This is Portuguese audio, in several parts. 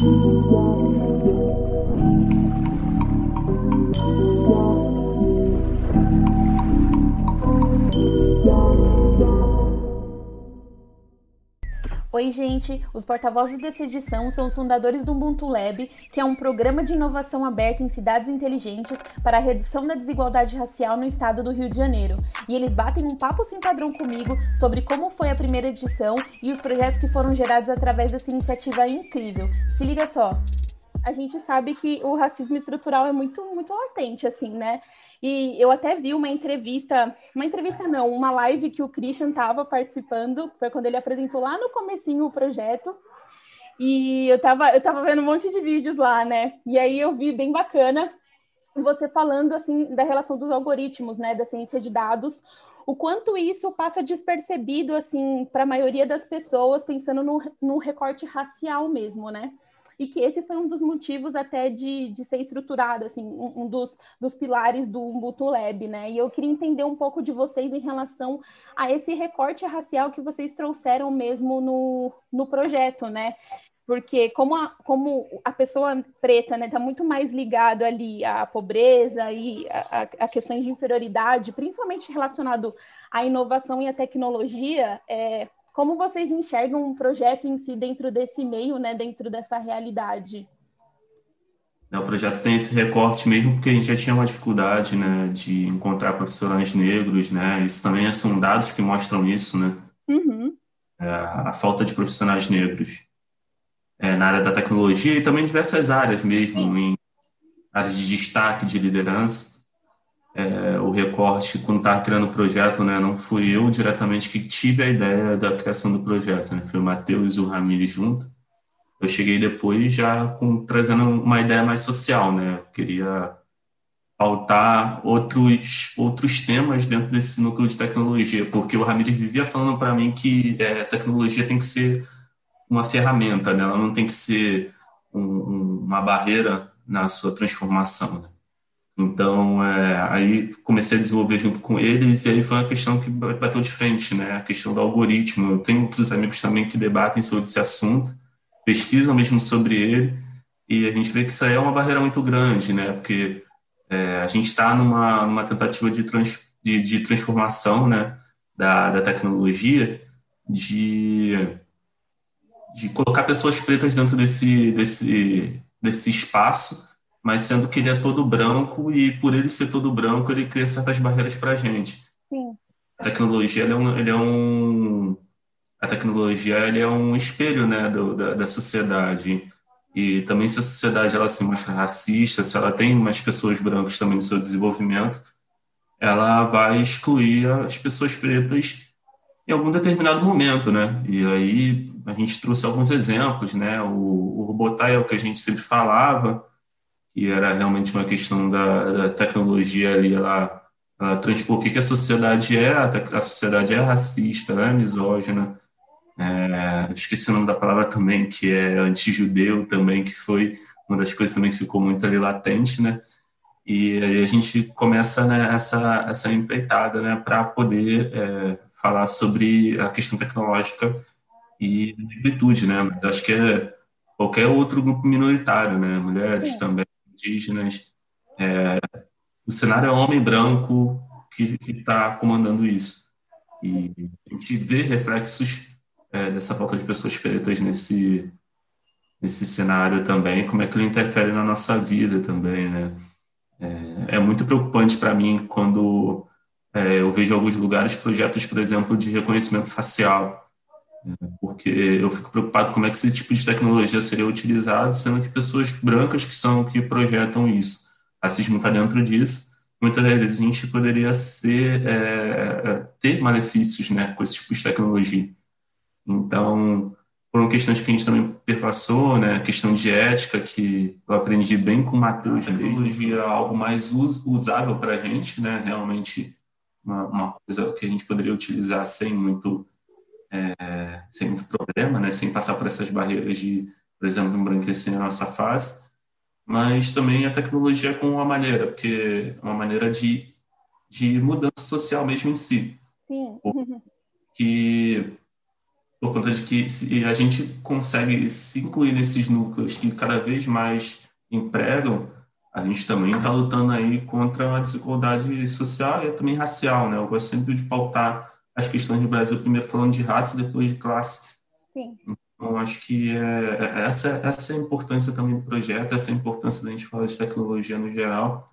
Yeah. Oi, gente! Os porta-vozes dessa edição são os fundadores do Ubuntu Lab, que é um programa de inovação aberto em cidades inteligentes para a redução da desigualdade racial no estado do Rio de Janeiro. E eles batem um papo sem padrão comigo sobre como foi a primeira edição e os projetos que foram gerados através dessa iniciativa incrível. Se liga só! A gente sabe que o racismo estrutural é muito, muito latente, assim, né? E eu até vi uma entrevista, uma entrevista não, uma live que o Christian estava participando, foi quando ele apresentou lá no comecinho o projeto. E eu tava, eu tava vendo um monte de vídeos lá, né? E aí eu vi bem bacana você falando assim da relação dos algoritmos, né, da ciência de dados, o quanto isso passa despercebido assim para a maioria das pessoas, pensando no, no recorte racial mesmo, né? E que esse foi um dos motivos até de, de ser estruturado, assim, um, um dos, dos pilares do Ubuntu Lab, né? E eu queria entender um pouco de vocês em relação a esse recorte racial que vocês trouxeram mesmo no, no projeto, né? porque como a, como a pessoa preta está né, muito mais ligado ali à pobreza e a, a, questões de inferioridade, principalmente relacionado à inovação e à tecnologia, é, como vocês enxergam um projeto em si dentro desse meio, né, dentro dessa realidade? É, o projeto tem esse recorte mesmo porque a gente já tinha uma dificuldade, né, de encontrar profissionais negros, né, isso também são dados que mostram isso, né, uhum. é, a falta de profissionais negros é, na área da tecnologia e também em diversas áreas mesmo, em áreas de destaque, de liderança é, o recorte quando estava criando o projeto, né, não fui eu diretamente que tive a ideia da criação do projeto, né, foi o Matheus e o Ramires junto. Eu cheguei depois já com, trazendo uma ideia mais social, né, eu queria pautar outros, outros temas dentro desse núcleo de tecnologia, porque o Ramires vivia falando para mim que é, tecnologia tem que ser uma ferramenta, né, ela não tem que ser um, um, uma barreira na sua transformação, né. Então, é, aí comecei a desenvolver junto com eles, e aí foi uma questão que bateu de frente, né? A questão do algoritmo. Eu tenho outros amigos também que debatem sobre esse assunto, pesquisam mesmo sobre ele, e a gente vê que isso aí é uma barreira muito grande, né? Porque é, a gente está numa, numa tentativa de, trans, de, de, transformação, né? Da, da tecnologia, de, de colocar pessoas pretas dentro desse, desse, desse espaço mas sendo que ele é todo branco e por ele ser todo branco, ele cria certas barreiras para a gente. Sim. A tecnologia, ele é um, ele é um a tecnologia ele é um espelho né, do, da, da sociedade. E também se a sociedade ela se mostra racista, se ela tem mais pessoas brancas também no seu desenvolvimento, ela vai excluir as pessoas pretas em algum determinado momento, né? E aí a gente trouxe alguns exemplos, né? O, o Robotile que a gente sempre falava, e era realmente uma questão da, da tecnologia ali, ela, ela transpor o que, que a sociedade é, a, sociedade é racista, é misógina, é, esqueci o nome da palavra também, que é anti-judeu também, que foi uma das coisas também que ficou muito ali latente, né? E aí a gente começa né, essa, essa empreitada né, para poder é, falar sobre a questão tecnológica e negritude, né? Mas acho que é qualquer outro grupo minoritário, né? Mulheres Sim. também indígenas. É, o cenário é homem branco que está comandando isso. E a gente vê reflexos é, dessa falta de pessoas pretas nesse, nesse cenário também, como é que ele interfere na nossa vida também, né? É, é muito preocupante para mim quando é, eu vejo em alguns lugares projetos, por exemplo, de reconhecimento facial porque eu fico preocupado como é que esse tipo de tecnologia seria utilizado, sendo que pessoas brancas que são que projetam isso. Racismo está dentro disso. Muitas das vezes a gente poderia ser, é, é, ter malefícios né, com esse tipo de tecnologia. Então, foram questões que a gente também perpassou, né, questão de ética, que eu aprendi bem com o Matheus. A tecnologia é algo mais usável para a gente, né, realmente uma, uma coisa que a gente poderia utilizar sem muito é, sem muito problema, né, sem passar por essas barreiras de, por exemplo, embranquecer a nossa face, mas também a tecnologia com uma maneira, porque é uma maneira de, de mudança social mesmo em si. Sim. Que por conta de que se a gente consegue se incluir nesses núcleos que cada vez mais empregam, a gente também está lutando aí contra a desigualdade social e também racial, né? Eu gosto sempre de pautar as questões do Brasil, primeiro falando de raça depois de classe. Sim. Então, acho que é, é, essa, essa é a importância também do projeto, essa é a importância da gente falar de tecnologia no geral.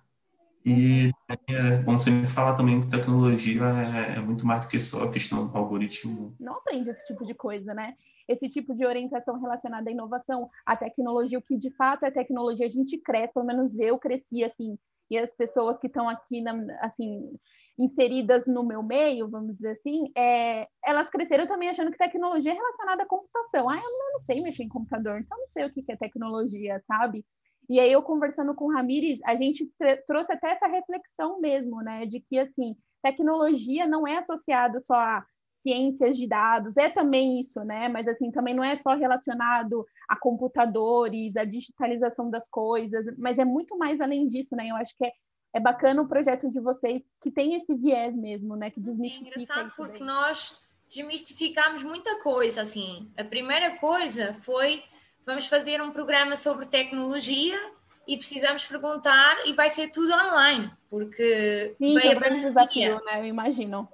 E é bom sempre falar também que tecnologia é, é muito mais do que só a questão do algoritmo. Não aprende esse tipo de coisa, né? esse tipo de orientação relacionada à inovação, à tecnologia, o que de fato é tecnologia, a gente cresce, pelo menos eu cresci assim, e as pessoas que estão aqui, na, assim, inseridas no meu meio, vamos dizer assim, é, elas cresceram também achando que tecnologia é relacionada à computação. Ah, eu não sei mexer em computador, então não sei o que é tecnologia, sabe? E aí eu conversando com o Ramires, a gente trouxe até essa reflexão mesmo, né, de que assim, tecnologia não é associado só a ciências de dados, é também isso, né? Mas assim, também não é só relacionado a computadores, a digitalização das coisas, mas é muito mais além disso, né? Eu acho que é, é bacana o projeto de vocês que tem esse viés mesmo, né? Que desmistifica. É engraçado porque daí. nós desmistificamos muita coisa, assim. A primeira coisa foi vamos fazer um programa sobre tecnologia e precisamos perguntar e vai ser tudo online, porque Sim, veio é um desafio, né? Eu imagino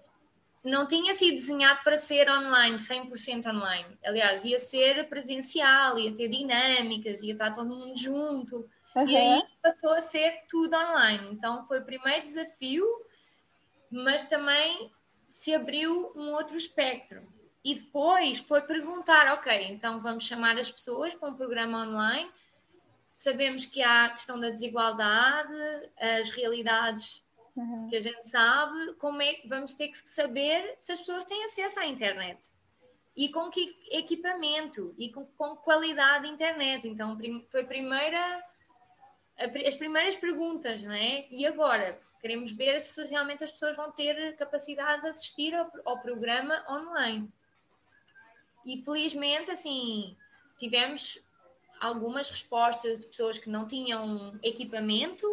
não tinha sido desenhado para ser online, 100% online. Aliás, ia ser presencial, ia ter dinâmicas, ia estar todo mundo junto. Uhum. E aí passou a ser tudo online. Então foi o primeiro desafio, mas também se abriu um outro espectro. E depois foi perguntar, ok, então vamos chamar as pessoas para um programa online. Sabemos que há a questão da desigualdade, as realidades uhum. que a gente sabe como é que vamos ter que saber se as pessoas têm acesso à internet e com que equipamento e com, com qualidade de internet. Então, foi a primeira, as primeiras perguntas, não é? E agora, queremos ver se realmente as pessoas vão ter capacidade de assistir ao, ao programa online. E felizmente, assim, tivemos algumas respostas de pessoas que não tinham equipamento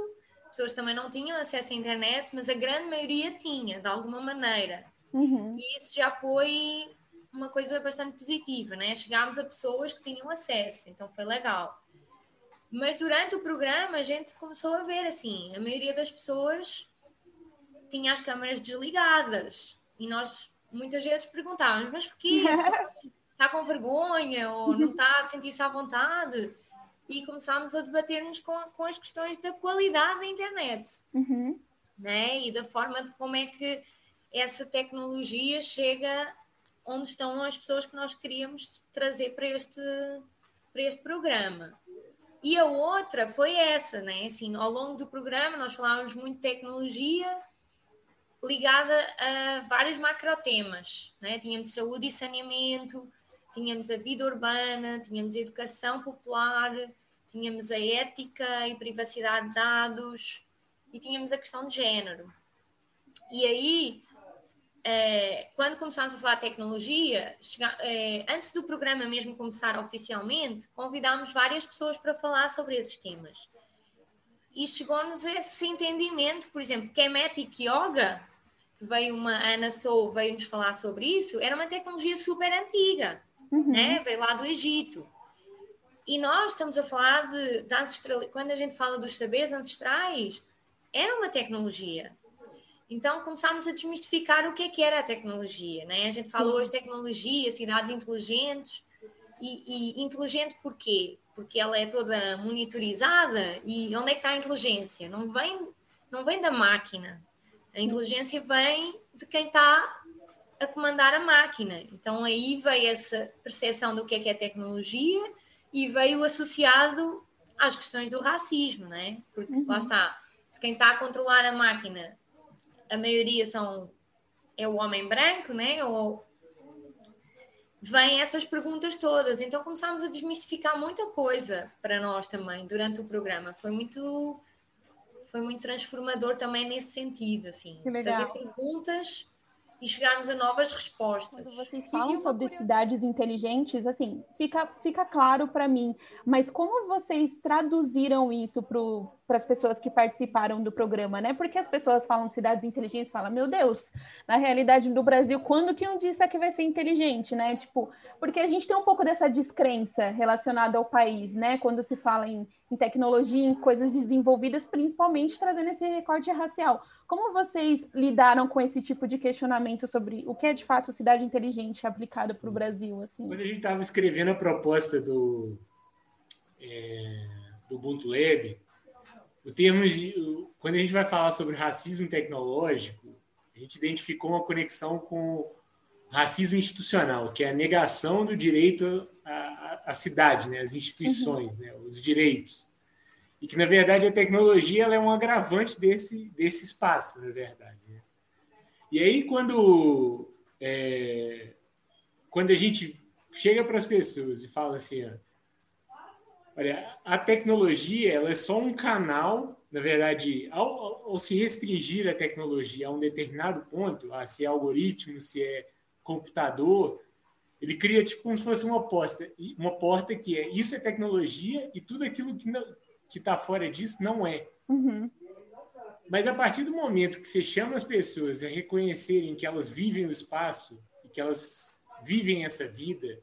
pessoas também não tinham acesso à internet, mas a grande maioria tinha, de alguma maneira. Uhum. E isso já foi uma coisa bastante positiva, né? Chegámos a pessoas que tinham acesso, então foi legal. Mas durante o programa a gente começou a ver assim, a maioria das pessoas tinha as câmaras desligadas e nós muitas vezes perguntávamos, mas porquê? Está com vergonha ou não está a sentir-se à vontade? e começámos a debater-nos com, com as questões da qualidade da internet uhum. né? e da forma de como é que essa tecnologia chega onde estão as pessoas que nós queríamos trazer para este, para este programa. E a outra foi essa, né? Assim, ao longo do programa nós falávamos muito de tecnologia ligada a vários macrotemas, né? Tínhamos saúde e saneamento, tínhamos a vida urbana, tínhamos a educação popular, tínhamos a ética e privacidade de dados e tínhamos a questão de género. E aí, é, quando começámos a falar de tecnologia, chega, é, antes do programa mesmo começar oficialmente, convidámos várias pessoas para falar sobre esses temas. E chegou-nos esse entendimento, por exemplo, Kemetic Yoga, que veio uma Ana Sou, veio-nos falar sobre isso, era uma tecnologia super antiga, uhum. né? veio lá do Egito. E nós estamos a falar de, de ancestral... quando a gente fala dos saberes ancestrais, era uma tecnologia. Então começámos a desmistificar o que é que era a tecnologia, né? A gente falou hoje tecnologia, cidades inteligentes. E, e inteligente porquê? Porque ela é toda monitorizada e onde é que está a inteligência? Não vem, não vem da máquina. A inteligência vem de quem está a comandar a máquina. Então aí veio essa percepção do que é que é tecnologia e veio associado às questões do racismo, né? Porque uhum. lá está, se quem está a controlar a máquina, a maioria são é o homem branco, né? Ou vêm essas perguntas todas. Então começámos a desmistificar muita coisa para nós também durante o programa. Foi muito foi muito transformador também nesse sentido, assim, fazer perguntas e chegarmos a novas respostas. Quando vocês falam sobre cidades inteligentes, assim, fica, fica claro para mim, mas como vocês traduziram isso para as pessoas que participaram do programa, né? Porque as pessoas falam cidades inteligentes, falam, meu Deus, na realidade do Brasil, quando que um dia aqui vai ser inteligente, né? Tipo, porque a gente tem um pouco dessa descrença relacionada ao país, né? Quando se fala em, em tecnologia, em coisas desenvolvidas, principalmente trazendo esse recorte racial. Como vocês lidaram com esse tipo de questionamento sobre o que é de fato cidade inteligente aplicada para o Brasil? Assim? Quando a gente estava escrevendo a proposta do, é, do Ubuntu Lab, o termo de, quando a gente vai falar sobre racismo tecnológico, a gente identificou uma conexão com racismo institucional, que é a negação do direito à, à cidade, né, às instituições, uhum. né, os direitos e que na verdade a tecnologia é um agravante desse desse espaço, na verdade. Né? E aí quando é, quando a gente chega para as pessoas e fala assim, ó, olha, a tecnologia ela é só um canal, na verdade, ao, ao, se restringir a tecnologia a um determinado ponto, ah, se é algoritmo, se é computador, ele cria tipo como se fosse uma porta, uma porta que é isso é tecnologia e tudo aquilo que não, que está fora disso não é. Uhum. Mas a partir do momento que você chama as pessoas a reconhecerem que elas vivem o espaço e que elas vivem essa vida,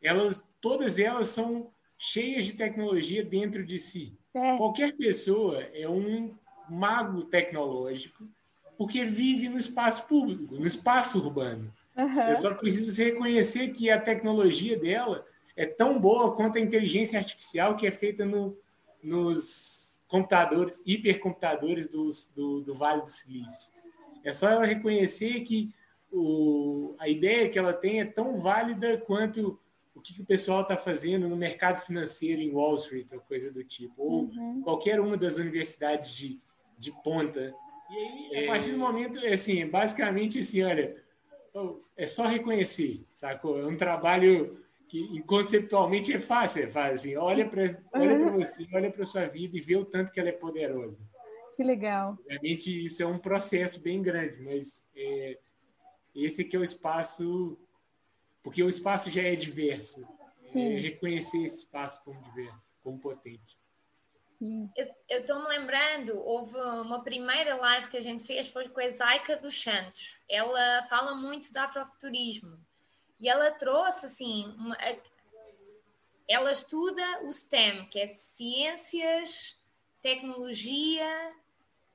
elas todas elas são cheias de tecnologia dentro de si. É. Qualquer pessoa é um mago tecnológico porque vive no espaço público, no espaço urbano. Uhum. É só precisa se reconhecer que a tecnologia dela é tão boa quanto a inteligência artificial que é feita no, nos computadores, hipercomputadores dos, do, do Vale do Silício. É só ela reconhecer que o, a ideia que ela tem é tão válida quanto o que, que o pessoal está fazendo no mercado financeiro em Wall Street ou coisa do tipo, ou uhum. qualquer uma das universidades de, de ponta. E aí, a partir do momento, é assim, basicamente assim, olha, é só reconhecer, sacou? É um trabalho que conceptualmente é fácil, é fácil. Assim, olha para olha uhum. você, olha para sua vida e vê o tanto que ela é poderosa. Que legal. Obviamente isso é um processo bem grande, mas é, esse aqui é o espaço, porque o espaço já é diverso. É reconhecer esse espaço como diverso, como potente. Eu estou me lembrando, houve uma primeira live que a gente fez foi com a Zaika dos Santos. Ela fala muito de afrofuturismo e ela trouxe, assim, uma, ela estuda o STEM, que é ciências, tecnologia,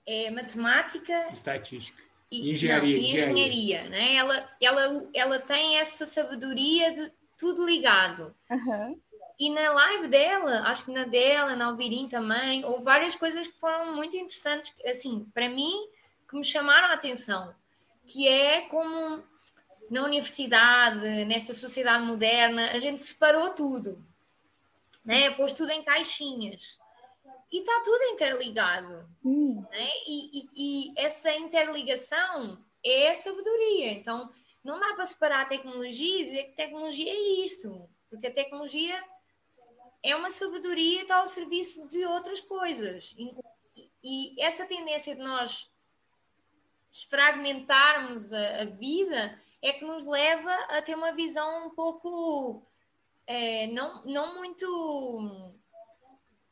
é, matemática, estatística. E, engenharia, não, e engenharia, engenharia. Né? Ela, ela, ela tem essa sabedoria de tudo ligado. Uhum. E na live dela, acho que na dela, na Albirim também, houve várias coisas que foram muito interessantes, assim, para mim, que me chamaram a atenção, que é como na universidade, nesta sociedade moderna, a gente separou tudo, né? pôs tudo em caixinhas. E está tudo interligado. Hum. Né? E, e, e, essa interligação é sabedoria. Então, não dá para separar a tecnologia e dizer que tecnologia é isto, porque a tecnologia é uma sabedoria e está ao serviço de outras coisas. E, e essa tendência de nós desfragmentarmos a, a vida é que nos leva a ter uma visão um pouco é, não, não muito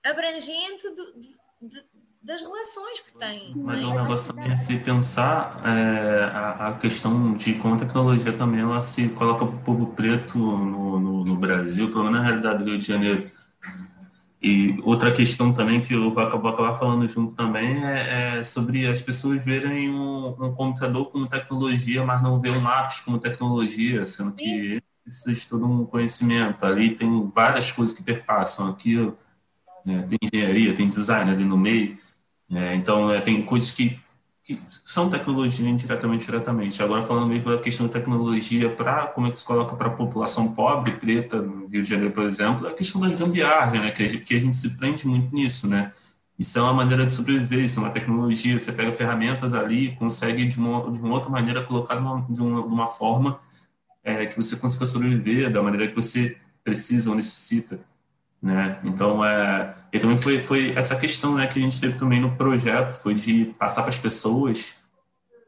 abrangente do, de, das relações que tem. Mas é um negócio também é se pensar é, a, a, questão de como a tecnologia também ela se coloca para o povo preto no, no, no Brasil, pelo menos na realidade do Rio de Janeiro e outra questão também que eu vou acabar falando junto também é, é sobre as pessoas verem um, um, computador como tecnologia, mas não ver um lápis como tecnologia, sendo que isso é todo um conhecimento. Ali tem várias coisas que perpassam aquilo. Né? Tem engenharia, tem design ali no meio. Né? Então, é, tem coisas que que são tecnologia indiretamente diretamente. Agora falando mesmo da questão da tecnologia para como é que se coloca para a população pobre preta no Rio de Janeiro, por exemplo, é a questão das gambiarras, né? Que a, gente, que a gente se prende muito nisso, né? Isso é uma maneira de sobreviver, isso é uma tecnologia. Você pega ferramentas ali e consegue de uma, de uma outra maneira colocar de uma, de uma, forma é, que você consiga sobreviver da maneira que você precisa ou necessita né? Então, é, e também foi, foi essa questão né, que a gente teve também no projeto, foi de passar para as pessoas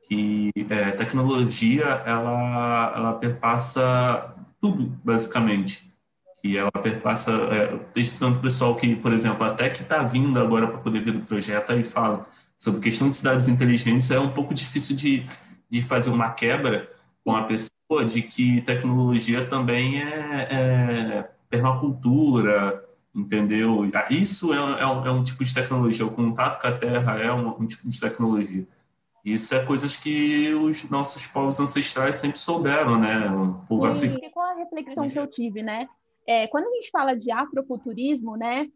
que é, tecnologia ela ela perpassa tudo basicamente que ela perpassa é, desde tanto pessoal que por exemplo até que está vindo agora para poder ver do projeto aí fala sobre questão de cidades inteligentes é um pouco difícil de, de fazer uma quebra com a pessoa de que tecnologia também é, é permacultura entendeu? Isso é, é, um, é, um, tipo de tecnologia, o contato com a terra é um, um tipo de tecnologia. Isso é coisas que os nossos povos ancestrais sempre souberam, né? O povo africano. Qual a reflexão que eu tive, né? É, quando a gente fala de afrofuturismo, né?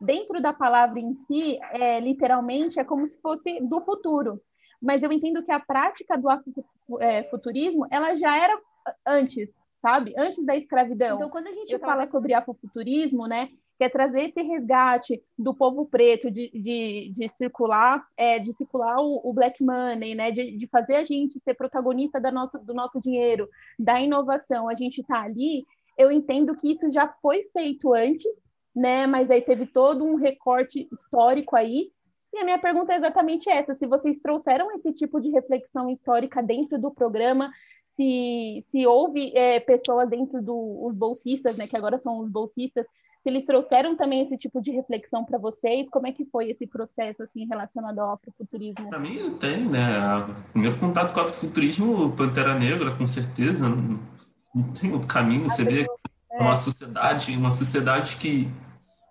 Dentro da palavra em si, é, literalmente, é como se fosse do futuro. Mas eu entendo que a prática do afrofuturismo, ela já era antes, sabe? Antes da escravidão. Então, quando a gente fala sobre afrofuturismo, né? Que é trazer esse resgate do povo preto de, de, de circular, é, de circular o, o, black money, né, de, de fazer a gente ser protagonista da nossa, do nosso dinheiro, da inovação, a gente está ali, eu entendo que isso já foi feito antes, né, mas aí teve todo um recorte histórico aí, e a minha pergunta é exatamente essa, se vocês trouxeram esse tipo de reflexão histórica dentro do programa, se, se houve é, pessoas dentro dos bolsistas, né, que agora são os bolsistas, se eles trouxeram também esse tipo de reflexão para vocês, como é que foi esse processo assim relacionado ao afrofuturismo? Para mim tem, né? O primeiro contato com o afrofuturismo, Pantera Negra, com certeza, não tem outro caminho. Você vê é. uma sociedade, uma sociedade que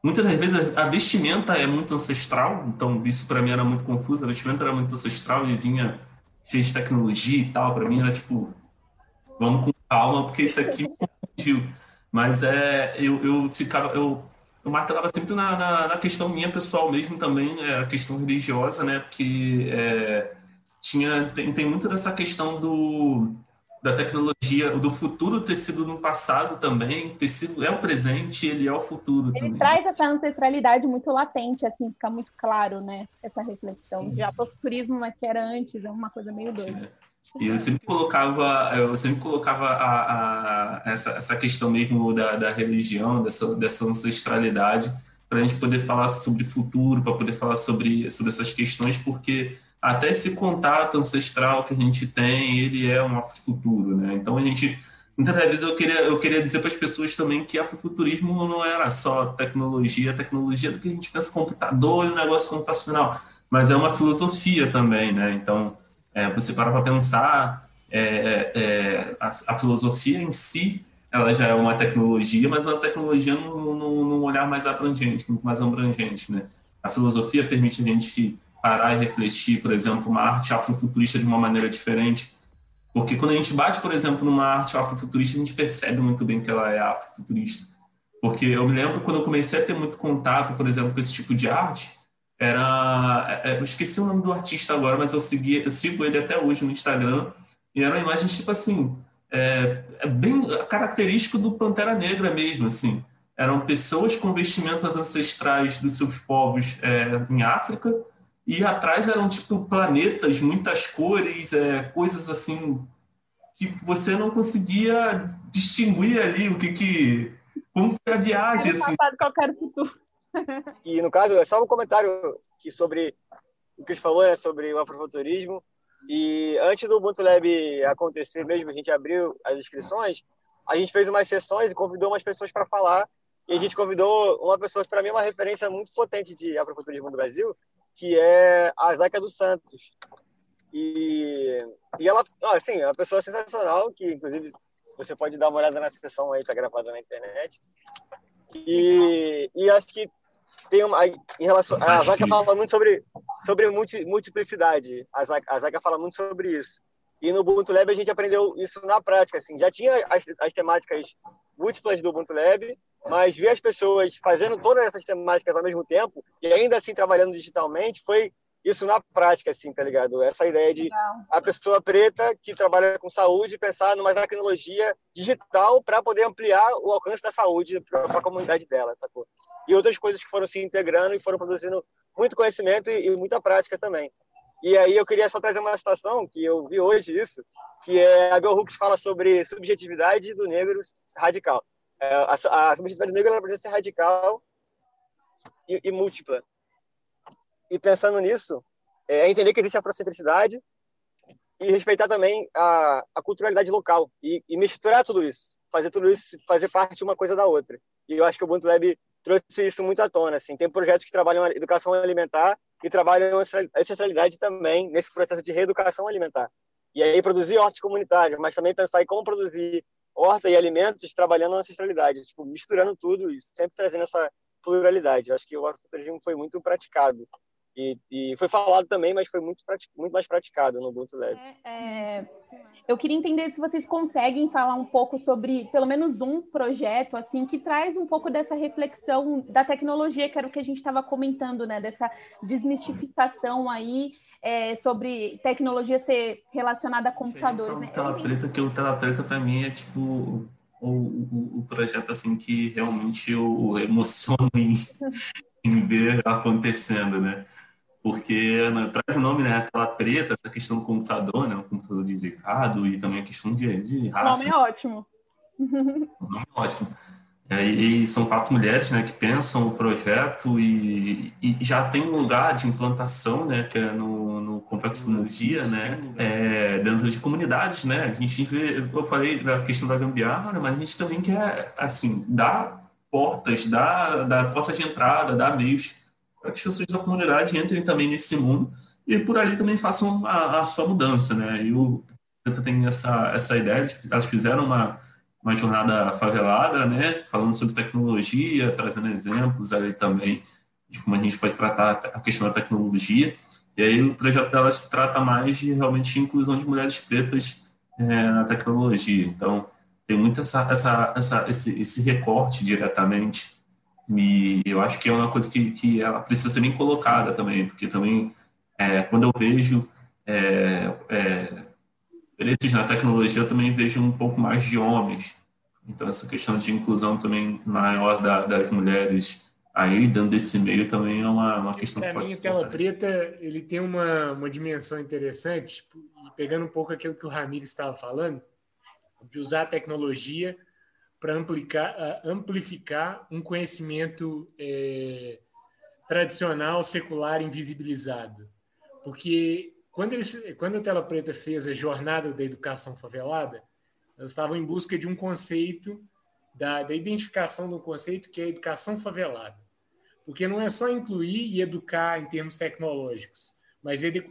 muitas das vezes a vestimenta é muito ancestral, então isso para mim era muito confuso. A vestimenta era muito ancestral e vinha cheia de tecnologia e tal. Para mim era tipo, vamos com calma, porque isso aqui me confundiu. Mas é, eu, eu ficava, eu, eu martelava sempre na, na, na, questão minha pessoal mesmo também, é, a questão religiosa, né? Porque é, tinha, tem, tem muito dessa questão do, da tecnologia, do futuro ter sido no passado também, ter sido, é o presente, ele é o futuro ele também. traz essa ancestralidade muito latente, assim, fica muito claro, né? Essa reflexão. Sim. Já o futurismo, mas que era antes, é uma coisa meio doida. É. E eu sempre colocava, eu sempre colocava a, a, essa, essa questão mesmo da, da religião, dessa, dessa ancestralidade, para a gente poder falar sobre futuro, para poder falar sobre, sobre essas questões, porque até esse contato ancestral que a gente tem, ele é um futuro, né? Então a gente muitas vezes eu queria eu queria dizer para as pessoas também que afrofuturismo não era só tecnologia, tecnologia do que a gente pensa computador e um negócio computacional, mas é uma filosofia também, né? Então é, você para para pensar, é, é, é, a, a, filosofia em si, ela já é uma tecnologia, mas é uma tecnologia num, num, olhar mais abrangente, muito mais abrangente, né? A filosofia permite a gente parar e refletir, por exemplo, uma arte afrofuturista de uma maneira diferente, porque quando a gente bate, por exemplo, numa arte afrofuturista, a gente percebe muito bem que ela é afrofuturista. Porque eu me lembro quando eu comecei a ter muito contato, por exemplo, com esse tipo de arte, era. É, eu esqueci o nome do artista agora, mas eu, segui, eu sigo ele até hoje no Instagram. E era uma imagem tipo assim. É, é bem característico do Pantera Negra mesmo, assim. Eram pessoas com vestimentas ancestrais dos seus povos é, em África, e atrás eram tipo planetas, muitas cores, é, coisas assim que você não conseguia distinguir ali o que que como foi a viagem assim. Qualquer futuro. E no caso, é só um comentário que sobre o que a gente falou, é sobre o afrofuturismo. E antes do Ubuntu Lab acontecer mesmo, a gente abriu as inscrições, a gente fez umas sessões e convidou umas pessoas para falar. E a gente convidou uma pessoa, para mim, é uma referência muito potente de afrofuturismo do Brasil, que é a Zaca dos Santos. E, e ela, assim, é uma pessoa sensacional, que inclusive você pode dar uma olhada na sessão aí, tá gravada na internet. E, e acho que tem uma em relação a Zaca fala muito sobre sobre multi, multiplicidade. A Zaca, a Zaca fala muito sobre isso. E no Ubuntu Lab a gente aprendeu isso na prática, assim. Já tinha as, as temáticas múltiplas do Ubuntu Lab, mas ver as pessoas fazendo todas essas temáticas ao mesmo tempo e ainda assim trabalhando digitalmente foi isso na prática, assim, tá ligado? Essa ideia de a pessoa preta que trabalha com saúde pensar numa tecnologia digital para poder ampliar o alcance da saúde para a comunidade dela, sacou? E outras coisas que foram se integrando e foram produzindo muito conhecimento e, e muita prática também. E aí eu queria só trazer uma citação que eu vi hoje isso, que é a Bell Hooks fala sobre subjetividade do negro radical. É, a, a, subjetividade do negro ela precisa ser radical e, e múltipla. E pensando nisso, é entender que existe a afrocentricidade e respeitar também a, a culturalidade local e, e, misturar tudo isso, fazer tudo isso, fazer parte de uma coisa da outra. E eu acho que o Ubuntu Lab trouxe isso muito à tona. Assim. Tem projetos que trabalham a educação alimentar e trabalham a ancestralidade também nesse processo de reeducação alimentar. E aí produzir hortas comunitárias, mas também pensar em como produzir horta e alimentos trabalhando a ancestralidade, tipo, misturando tudo e sempre trazendo essa pluralidade. Eu acho que o agrofuturismo foi muito praticado. E, e, foi falado também, mas foi muito, muito mais praticado no Ubuntu Lab. É, é, eu queria entender se vocês conseguem falar um pouco sobre, pelo menos um projeto, assim, que traz um pouco dessa reflexão da tecnologia, que era o que a gente estava comentando, né? Dessa desmistificação aí é, sobre tecnologia ser relacionada a computadores. Né? Tela preta, que o tela preta para mim é tipo o, o, o, projeto assim que realmente eu emociono em, em ver acontecendo, né? Porque né, traz o nome, né, tela preta, essa questão do computador, né, o computador dedicado e também a questão de, de raça. O nome é ótimo. O nome é ótimo. É, e são quatro mulheres, né, que pensam o projeto e, e já tem um lugar de implantação, né, que é no, no Complexo Energia, né, é, dentro de comunidades, né, a gente vê, eu falei da questão da gambiarra, né, mas a gente também quer, assim, dar portas, dar, dar portas de entrada, dar meios para que as pessoas da comunidade entrem também nesse mundo e por ali também façam a, a sua mudança, né? E o Preta tem essa, essa ideia, elas fizeram uma, uma jornada favelada, né? Falando sobre tecnologia, trazendo exemplos ali também de como a gente pode tratar a questão da tecnologia. E aí o projeto delas trata mais de realmente inclusão de mulheres pretas é, na tecnologia. Então, tem muito essa, essa, essa, esse, esse recorte diretamente e eu acho que é uma coisa que, que ela precisa ser bem colocada também, porque também, é, quando eu vejo é, é, na tecnologia, eu também vejo um pouco mais de homens. Então, essa questão de inclusão também maior da, das mulheres aí, dentro desse meio, também é uma, uma questão que pode mim, Tela Preta, ele tem uma, uma dimensão interessante, pegando um pouco aquilo que o Ramiro estava falando, de usar a tecnologia para amplificar, um conhecimento é, tradicional, secular, invisibilizado. Porque quando, eles, quando a Tela Preta fez a jornada da educação favelada, elas estavam em busca de um conceito, da, da identificação de um conceito que é a educação favelada. Porque não é só incluir e educar em termos tecnológicos, mas edu,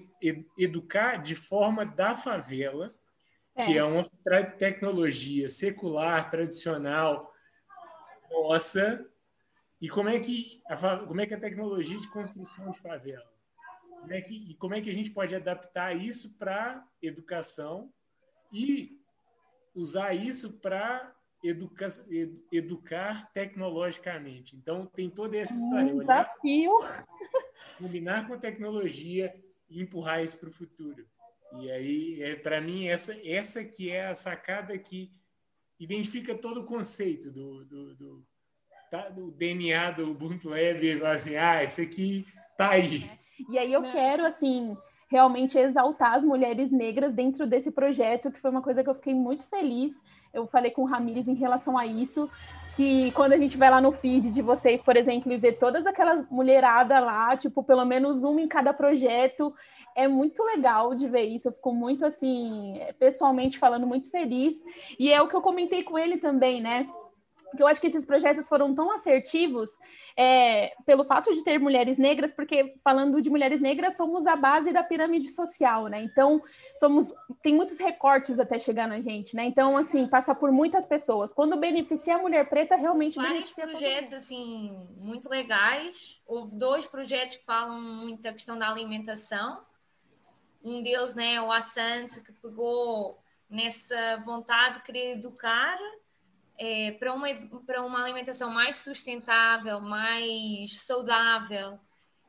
educar de forma da favela que é, é uma tecnologia secular, tradicional, nossa. E como é que a, como é que a tecnologia de construção de favela? Como é que, e como é que a gente pode adaptar isso para educação e usar isso para educa, educar tecnologicamente? Então, tem toda essa história. Um desafio. combinar com a tecnologia e empurrar isso para o futuro. E aí, é, para mim, essa, essa que é a sacada que identifica todo o conceito do, do, do, tá, do DNA do Ubuntu Lab, assim, ah, esse aqui tá aí. E aí eu quero, assim, realmente exaltar as mulheres negras dentro desse projeto, que foi uma coisa que eu fiquei muito feliz. Eu falei com o Ramires em relação a isso, que quando a gente vai lá no feed de vocês, por exemplo, e ver todas aquelas mulheradas lá, tipo, pelo menos uma em cada projeto, é muito legal de ver isso. Eu fico muito assim, pessoalmente falando, muito feliz. E é o que eu comentei com ele também, né? Que eu acho que esses projetos foram tão assertivos é, pelo fato de ter mulheres negras, porque falando de mulheres negras, somos a base da pirâmide social, né? Então, somos tem muitos recortes até chegar na gente, né? Então, assim, passa por muitas pessoas. Quando beneficia a mulher preta, realmente Vários projetos, assim, muito legais. Houve dois projetos que falam muito da questão da alimentação um deles, né, o Assante, que pegou nessa vontade de querer educar é, para, uma, para uma alimentação mais sustentável, mais saudável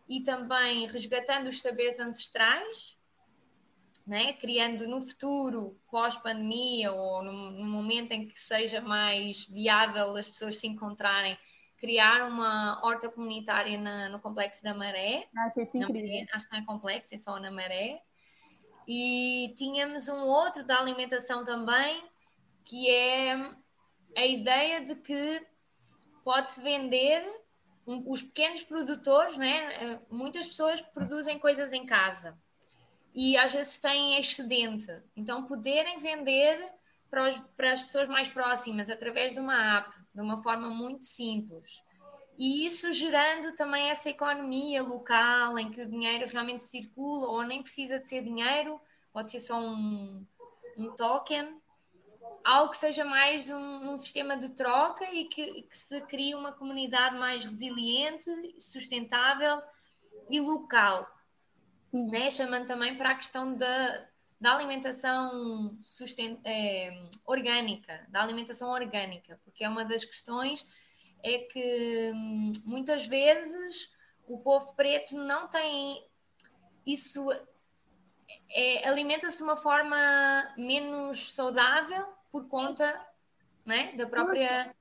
e também resgatando os saberes ancestrais, né? criando no futuro, pós-pandemia ou num, num, momento em que seja mais viável as pessoas se encontrarem, criar uma horta comunitária na, no Complexo da Maré. Acho isso incrível. Maré, acho que não é complexo, é só na Maré. E tínhamos um outro da alimentação também, que é a ideia de que pode-se vender os pequenos produtores, né? Muitas pessoas produzem coisas em casa e às vezes têm excedente. Então, poderem vender para, os, para as pessoas mais próximas através de uma app, de uma forma muito simples. E isso gerando também essa economia local em que o dinheiro realmente circula, ou nem precisa de ser dinheiro, pode ser só um, um token, algo que seja mais um, um sistema de troca e que, que, se crie uma comunidade mais resiliente, sustentável e local, né? chamando também para a questão da, da alimentação sustent, é, orgânica, da alimentação orgânica, porque é uma das questões é que hum, muitas vezes o povo preto não tem isso é, alimenta-se de uma forma menos saudável por conta né, da própria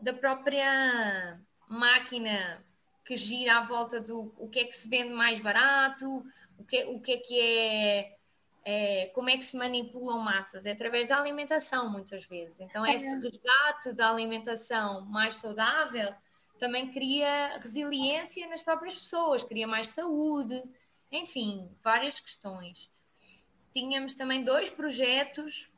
da própria máquina que gira à volta do o que é que se vende mais barato, o que, o que é que é, é como é que se manipulam massas? É através da alimentação, muitas vezes. Então, é. esse resgate da alimentação mais saudável também cria resiliência nas próprias pessoas, cria mais saúde, enfim, várias questões. Tínhamos também dois projetos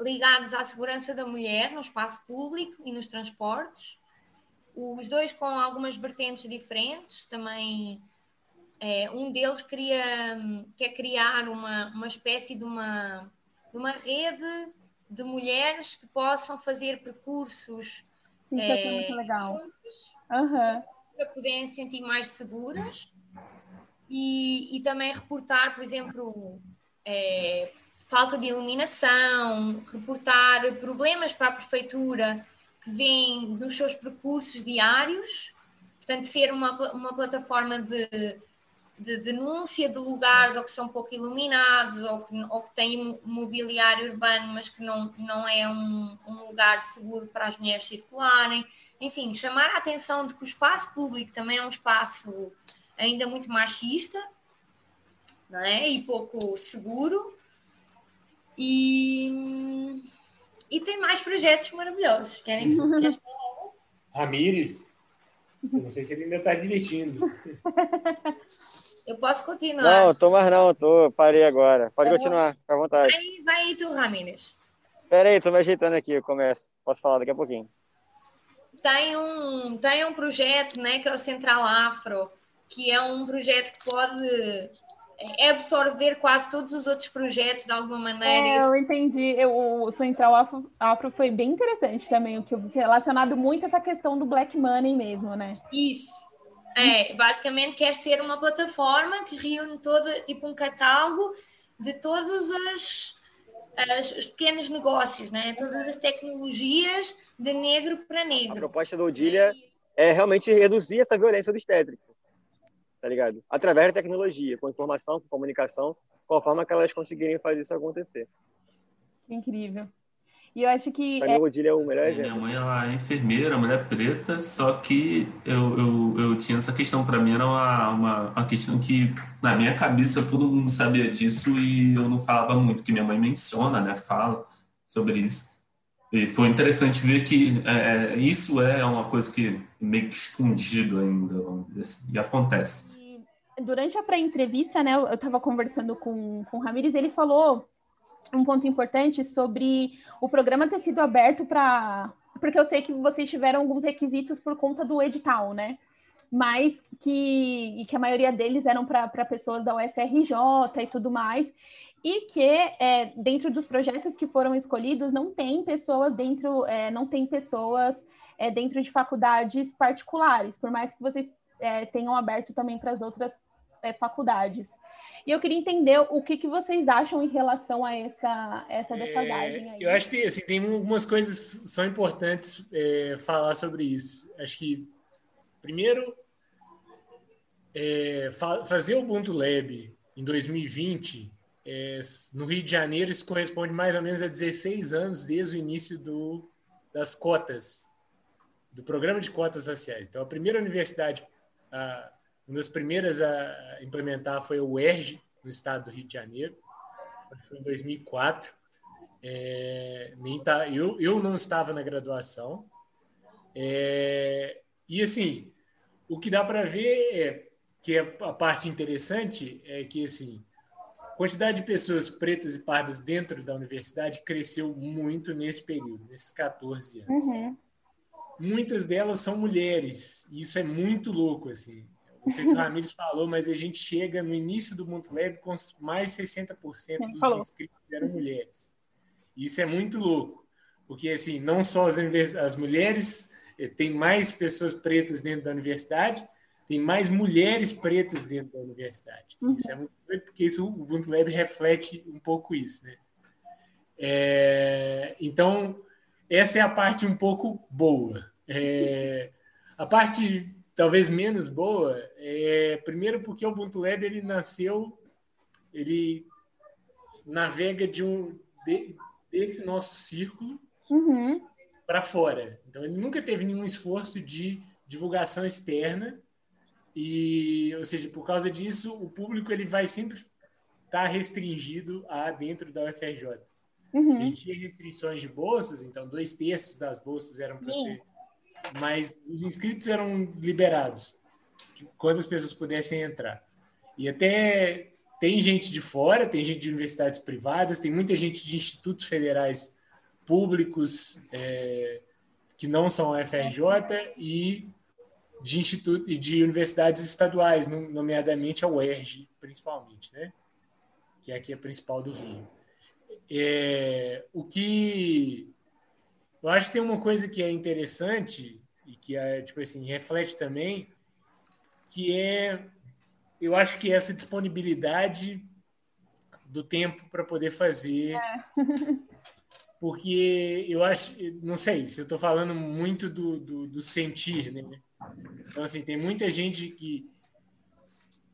ligados à segurança da mulher no espaço público e nos transportes, os dois com algumas vertentes diferentes, também é, um deles queria, quer criar uma, uma espécie de uma, de uma rede de mulheres que possam fazer percursos Isso é, é muito legal. Juntos, uhum. para poderem se sentir mais seguras e, e também reportar, por exemplo, é, falta de iluminação, reportar problemas para a prefeitura que vêm nos seus percursos diários, portanto, ser uma, uma plataforma de, de denúncia de lugares ou que são pouco iluminados ou que, ou que têm mobiliário urbano, mas que não, não é um, um lugar seguro para as mulheres circularem. Enfim, chamar a atenção de que o espaço público também é um espaço ainda muito machista não é? e pouco seguro e, e tem mais projetos maravilhosos. Querem, falar? Ramires, não sei se ele ainda está dirigindo. Eu posso continuar. Não, tô mais não, tô, parei agora. Pode tá continuar, fica à vontade. Vai, vai aí tu, Ramires. Pera aí, tô me ajeitando aqui, eu começo. Posso falar daqui a pouquinho. Tem um, tem um projeto, né, que é o Central Afro, que é um projeto que pode é absorver quase todos os outros projetos de alguma maneira. É, eu entendi. Eu, o Central Afro, Afro, foi bem interessante também, o que relacionado muito a essa questão do black money mesmo, né? Isso. É, basicamente quer ser uma plataforma que reúne todo, tipo um catálogo de todos as, as, os pequenos negócios, né? Todas as tecnologias de negro para negro. A proposta do Odília é, é realmente reduzir essa violência obstétrica tá ligado? Através da tecnologia, com informação, com comunicação, com a forma que elas conseguirem fazer isso acontecer. Incrível. E eu acho que. Pra é... mim, o é o melhor exemplo. Minha mãe ela é enfermeira, mulher preta, só que eu, eu, eu tinha essa questão, para mim era uma, uma, uma, questão que, na minha cabeça, todo mundo sabia disso e eu não falava muito, que minha mãe menciona, né, fala sobre isso. E foi interessante ver que é, é isso é uma coisa que meio que escondido ainda, assim, e acontece durante a pré-entrevista, né, eu estava conversando com, com o Ramires, ele falou um ponto importante sobre o programa ter sido aberto para. Porque eu sei que vocês tiveram alguns requisitos por conta do edital, né? Mas que, e que a maioria deles eram para pessoas da UFRJ e tudo mais. E que é, dentro dos projetos que foram escolhidos não tem pessoas dentro, é, não tem pessoas é, dentro de faculdades particulares, por mais que vocês é, tenham aberto também para as outras faculdades. E eu queria entender o que, que vocês acham em relação a essa, essa defasagem. É, eu acho que assim, tem algumas coisas que são importantes é, falar sobre isso. Acho que, primeiro, é, fa fazer o Ubuntu Lab em 2020, é, no Rio de Janeiro, isso corresponde mais ou menos a 16 anos desde o início do, das cotas, do programa de cotas raciais. Então, a primeira universidade a, uma das primeiras a implementar foi o UERJ, no estado do Rio de Janeiro, foi em 2004. É, nem tá, eu, eu não estava na graduação. É, e assim, o que dá para ver é que a parte interessante é que assim, quantidade de pessoas pretas e pardas dentro da universidade cresceu muito nesse período, nesses 14 anos. Uhum. Muitas delas são mulheres, e isso é muito louco, assim. Não sei se o Ramires falou, mas a gente chega no início do Muito Leve com mais de 60% dos falou. inscritos eram mulheres. Isso é muito louco, porque assim, não só as, as mulheres, eh, tem mais pessoas pretas dentro da universidade, tem mais mulheres pretas dentro da universidade. Uhum. Isso é muito doido, porque isso, o Ubuntu Lab reflete um pouco isso, né? É, então, essa é a parte um pouco boa. É, a parte talvez menos boa é, primeiro, porque o Ubuntu Lab ele nasceu, ele navega de um, de, desse nosso círculo uhum. para fora. Então, ele nunca teve nenhum esforço de divulgação externa e, ou seja, por causa disso, o público ele vai sempre estar tá restringido a dentro da UFRJ. Uhum. A gente tinha restrições de bolsas, então dois terços das bolsas eram para ser, mas os inscritos eram liberados, quantas pessoas pudessem entrar. E até tem gente de fora, tem gente de universidades privadas, tem muita gente de institutos federais públicos é, que não são a UFRJ e de instituto e de universidades estaduais, nomeadamente a UERJ, principalmente, né? Que é aqui a principal do Rio. É, o que eu acho que tem uma coisa que é interessante e que é tipo assim reflete também, que é eu acho que essa disponibilidade do tempo para poder fazer, é. porque eu acho, não sei, se eu estou falando muito do, do, do sentir, né? Então, assim, tem muita gente que,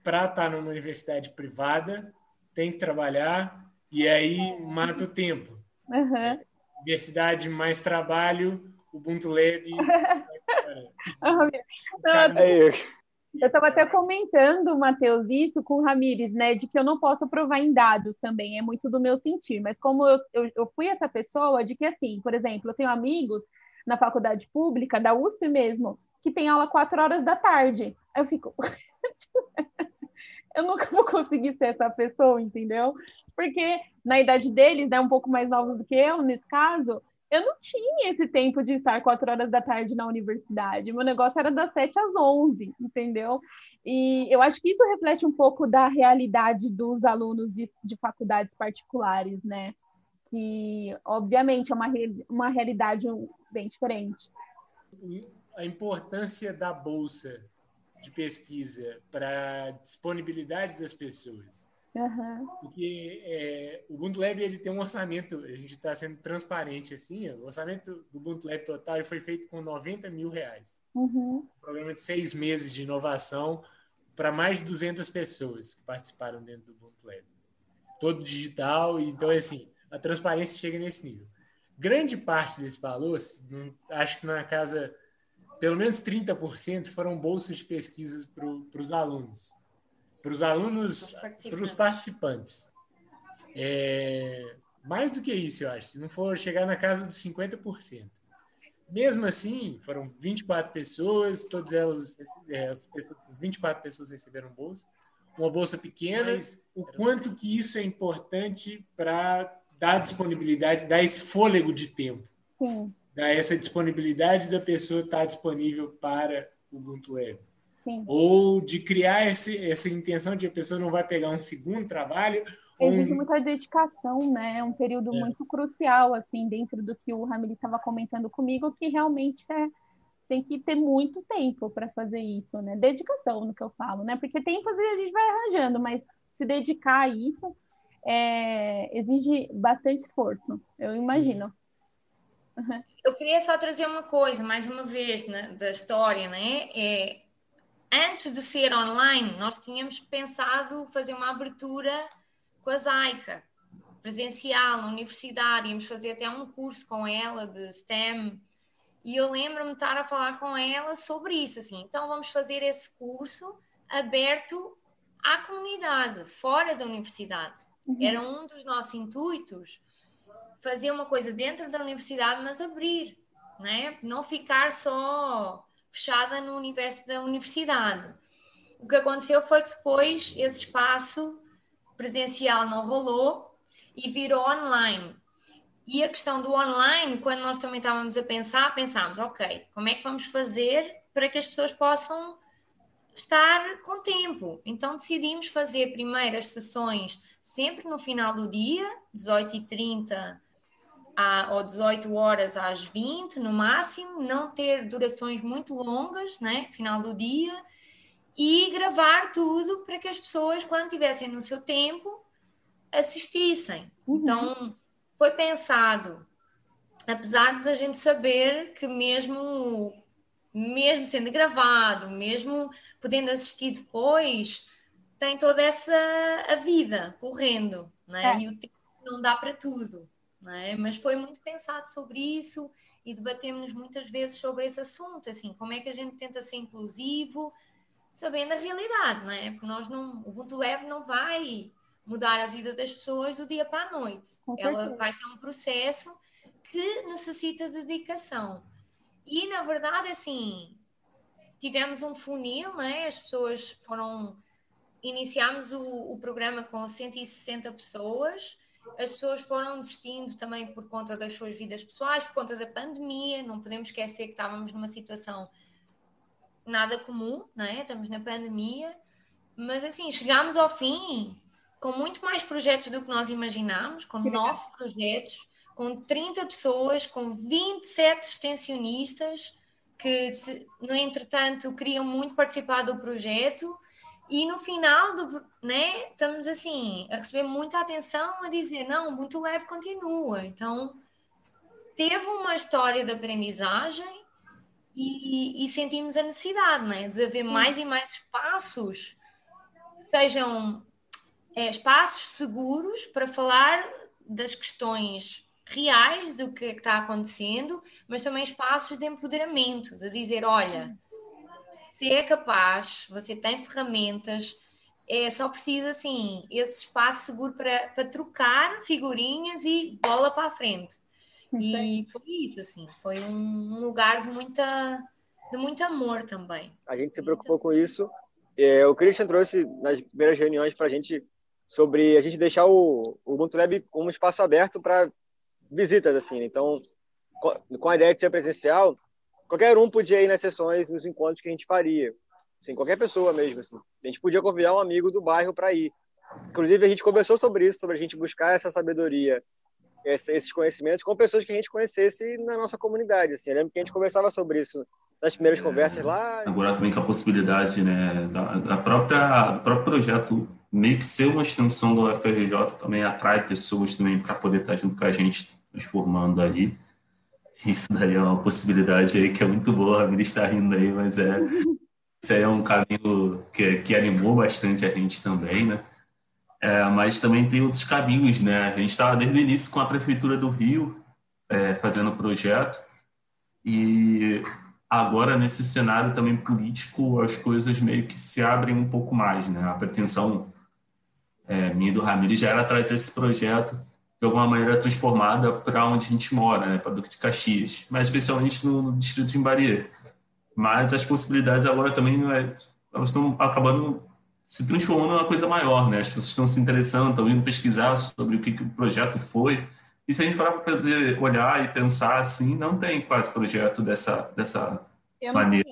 para estar tá numa universidade privada, tem que trabalhar e aí mata o tempo. Uhum. Universidade mais trabalho, Ubuntu Lab. eu estava até comentando, Matheus, isso com o Ramires, né? De que eu não posso provar em dados também, é muito do meu sentir. Mas como eu, eu, eu fui essa pessoa de que, assim, por exemplo, eu tenho amigos na faculdade pública, da USP mesmo, que tem aula quatro horas da tarde. Aí eu fico. eu nunca vou conseguir ser essa pessoa, entendeu? Porque na idade deles, né, um pouco mais novos do que eu, nesse caso, eu não tinha esse tempo de estar quatro horas da tarde na universidade. Meu negócio era das sete às onze, entendeu? E eu acho que isso reflete um pouco da realidade dos alunos de, de faculdades particulares, né? Que, obviamente, é uma, uma realidade bem diferente a importância da bolsa de pesquisa para a disponibilidade das pessoas. Uhum. Porque é, o Ubuntu Lab ele tem um orçamento, a gente está sendo transparente assim, o orçamento do Ubuntu Lab total foi feito com 90 mil reais. Uhum. Um programa de seis meses de inovação para mais de 200 pessoas que participaram dentro do Ubuntu Lab. Todo digital, então assim, a transparência chega nesse nível. Grande parte desse valor, acho que na casa pelo menos 30% foram bolsas de pesquisas para os alunos. Para os alunos, para os participantes. É, mais do que isso, eu acho. Se não for chegar na casa dos 50%. Mesmo assim, foram 24 pessoas, todas elas, é, as, pessoas, as 24 pessoas receberam bolsa. Uma bolsa pequena, mas o quanto que isso é importante para dar disponibilidade, dar esse fôlego de tempo. Sim essa disponibilidade da pessoa estar disponível para o Ubuntu Web. Sim. Ou de criar esse, essa intenção de a pessoa não vai pegar um segundo trabalho. Exige um... muita dedicação, né? É um período é. muito crucial, assim, dentro do que o Ramiro estava comentando comigo, que realmente é, tem que ter muito tempo para fazer isso, né? Dedicação, no que eu falo, né? Porque tempo a gente vai arranjando, mas se dedicar a isso é, exige bastante esforço, eu imagino. Eu queria só trazer uma coisa, mais uma vez, né, da história, né? É, antes de ser online, nós tínhamos pensado fazer uma abertura com a Zaica, presencial, na universidade, íamos fazer até um curso com ela de STEM, e eu lembro-me de estar a falar com ela sobre isso, assim, então vamos fazer esse curso aberto à comunidade, fora da universidade. Uhum. Era um dos nossos intuitos, fazer uma coisa dentro da universidade, mas abrir, né? não ficar só fechada no universo da universidade. O que aconteceu foi que depois esse espaço presencial não rolou e virou online. E a questão do online, quando nós também estávamos a pensar, pensámos, ok, como é que vamos fazer para que as pessoas possam estar com tempo. Então decidimos fazer primeiras sessões sempre no final do dia, 18h30 a, ou 18 horas às 20 no máximo, não ter durações muito longas, né? Final do dia, e gravar tudo para que as pessoas, quando tivessem no seu tempo, assistissem. Uhum. Então foi pensado, apesar da gente saber que mesmo mesmo sendo gravado, mesmo podendo assistir depois, tem toda essa a vida correndo, né? É. e o tempo não dá para tudo. Né? Mas foi muito pensado sobre isso e debatemos muitas vezes sobre esse assunto, assim, como é que a gente tenta ser inclusivo, sabendo a realidade, não é? Porque nós não, o Ubuntu Lab não vai mudar a vida das pessoas do dia para a noite. Ela vai ser um processo que necessita de dedicação. E, na verdade, assim, tivemos um funil, né? as pessoas foram. Iniciámos o, o programa com 160 pessoas, as pessoas foram desistindo também por conta das suas vidas pessoais, por conta da pandemia. Não podemos esquecer que estávamos numa situação nada comum, né? estamos na pandemia, mas assim, chegámos ao fim com muito mais projetos do que nós imaginámos, com nove projetos com 30 pessoas, com 27 extensionistas que, no entretanto, queriam muito participar do projeto e no final do, né, estamos assim a receber muita atenção a dizer não, muito leve continua. Então teve uma história de aprendizagem e, e sentimos a necessidade né, de haver mais e mais espaços, sejam é, espaços seguros para falar das questões reais do que está acontecendo, mas também espaços de empoderamento, de dizer, olha, se é capaz, você tem ferramentas, é só precisa assim esse espaço seguro para, para trocar figurinhas e bola para a frente. E foi isso, assim, foi um lugar de muita de muito amor também. A gente se preocupou com isso. É, o Christian trouxe nas primeiras reuniões para a gente sobre a gente deixar o, o Ubuntu Lab como um espaço aberto para visitas, assim. Né? Então, com a ideia de ser presencial, qualquer um podia ir nas sessões, nos encontros que a gente faria. Assim, qualquer pessoa mesmo. Assim. A gente podia convidar um amigo do bairro para ir. Inclusive, a gente conversou sobre isso, sobre a gente buscar essa sabedoria, esses conhecimentos com pessoas que a gente conhecesse na nossa comunidade. Assim. Eu lembro que a gente conversava sobre isso nas primeiras é, conversas lá. Agora também com a possibilidade né, da, da própria, do próprio projeto meio que ser uma extensão do UFRJ também atrai pessoas também para poder estar junto com a gente transformando aí. Isso daí é uma possibilidade aí que é muito boa, a Miri está rindo aí, mas é, isso aí é um caminho que, que animou bastante a gente também, né? É, mas também tem outros caminhos, né? A gente estava desde o início com a Prefeitura do Rio é, fazendo o projeto e agora nesse cenário também político as coisas meio que se abrem um pouco mais, né? A pretensão é, minha do Ramires já era trazer esse projeto de alguma maneira transformada para onde a gente mora, né, para Duque de Caxias, mas especialmente no, distrito de Imbaria. Mas as possibilidades agora também é, elas estão acabando se transformando em uma coisa maior, né? As pessoas estão se interessando, estão indo pesquisar sobre o que, que o projeto foi. E se a gente for para olhar e pensar assim, não tem quase projeto dessa, dessa maneira.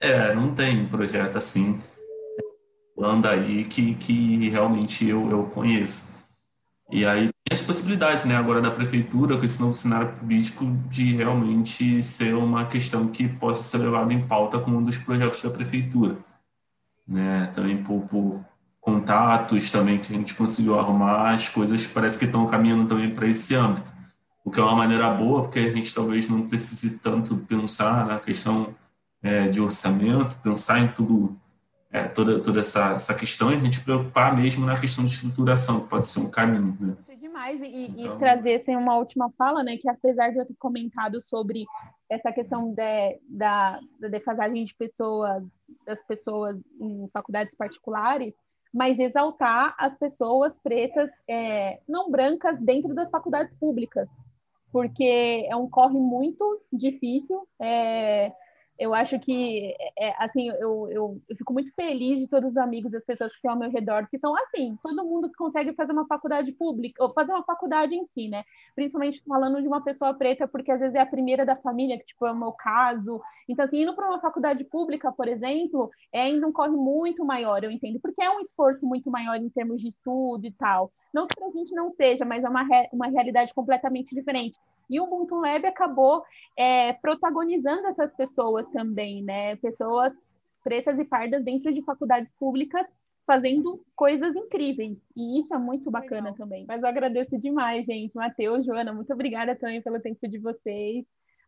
É, não tem projeto assim, anda aí que, que realmente eu, eu conheço. E aí tem as possibilidades, né, agora da prefeitura, com esse novo cenário político, de realmente ser uma questão que possa ser levada em pauta como um dos projetos da prefeitura. Né, também por, por contatos também que a gente conseguiu arrumar, as coisas parece que estão caminhando também para esse âmbito, o que é uma maneira boa, porque a gente talvez não precise tanto pensar na questão é, de orçamento, pensar em tudo é, toda, toda essa, essa questão e a gente preocupar mesmo na questão de estruturação, que pode ser um caminho. Né? demais e, então... e trazer assim, uma última fala, né, que apesar de eu ter comentado sobre essa questão de, da, da defasagem de pessoas, das pessoas em faculdades particulares, mas exaltar as pessoas pretas é, não brancas dentro das faculdades públicas, porque é um corre muito difícil. É, Eu acho que, é, é, assim, eu, eu, eu, fico muito feliz de todos os amigos as pessoas que estão ao meu redor, que são assim, todo mundo que consegue fazer uma faculdade pública, ou fazer uma faculdade em si, né? Principalmente falando de uma pessoa preta, porque às vezes é a primeira da família, que, tipo, é o meu caso. Então, assim, indo para uma faculdade pública, por exemplo, é ainda um corre muito maior, eu entendo, porque é um esforço muito maior em termos de estudo e tal. Não que a gente não seja, mas é uma, re uma realidade completamente diferente. E o Ubuntu Lab acabou é, protagonizando essas pessoas também, né? Pessoas pretas e pardas dentro de faculdades públicas fazendo coisas incríveis. E isso é muito bacana Legal. também. Mas eu agradeço demais, gente. Matheus, Joana, muito obrigada também pelo tempo de vocês.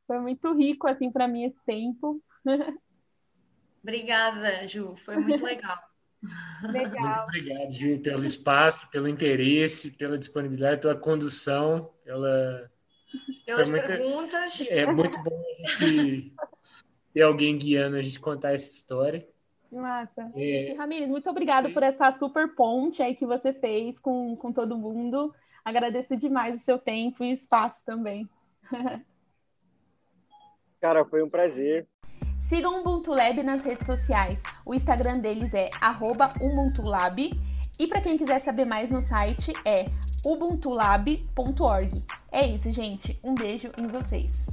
Foi muito rico, assim, para mim esse tempo. Obrigada, Ju. Foi muito legal. Legal. Muito obrigado, Ju, pelo espaço, pelo interesse, pela disponibilidade, pela condução, pela pelas muito, perguntas. É muito bom a gente ter alguém guiando a gente contar essa história. Massa. É... Ramires, muito obrigado por essa super ponte aí que você fez com, com todo mundo. Agradeço demais o seu tempo e espaço também. Cara, foi um prazer. Sigam o Ubuntu Lab nas redes sociais. O Instagram deles é @ubuntulab e para quem quiser saber mais no site é ubuntulab.org. É isso, gente. Um beijo em vocês.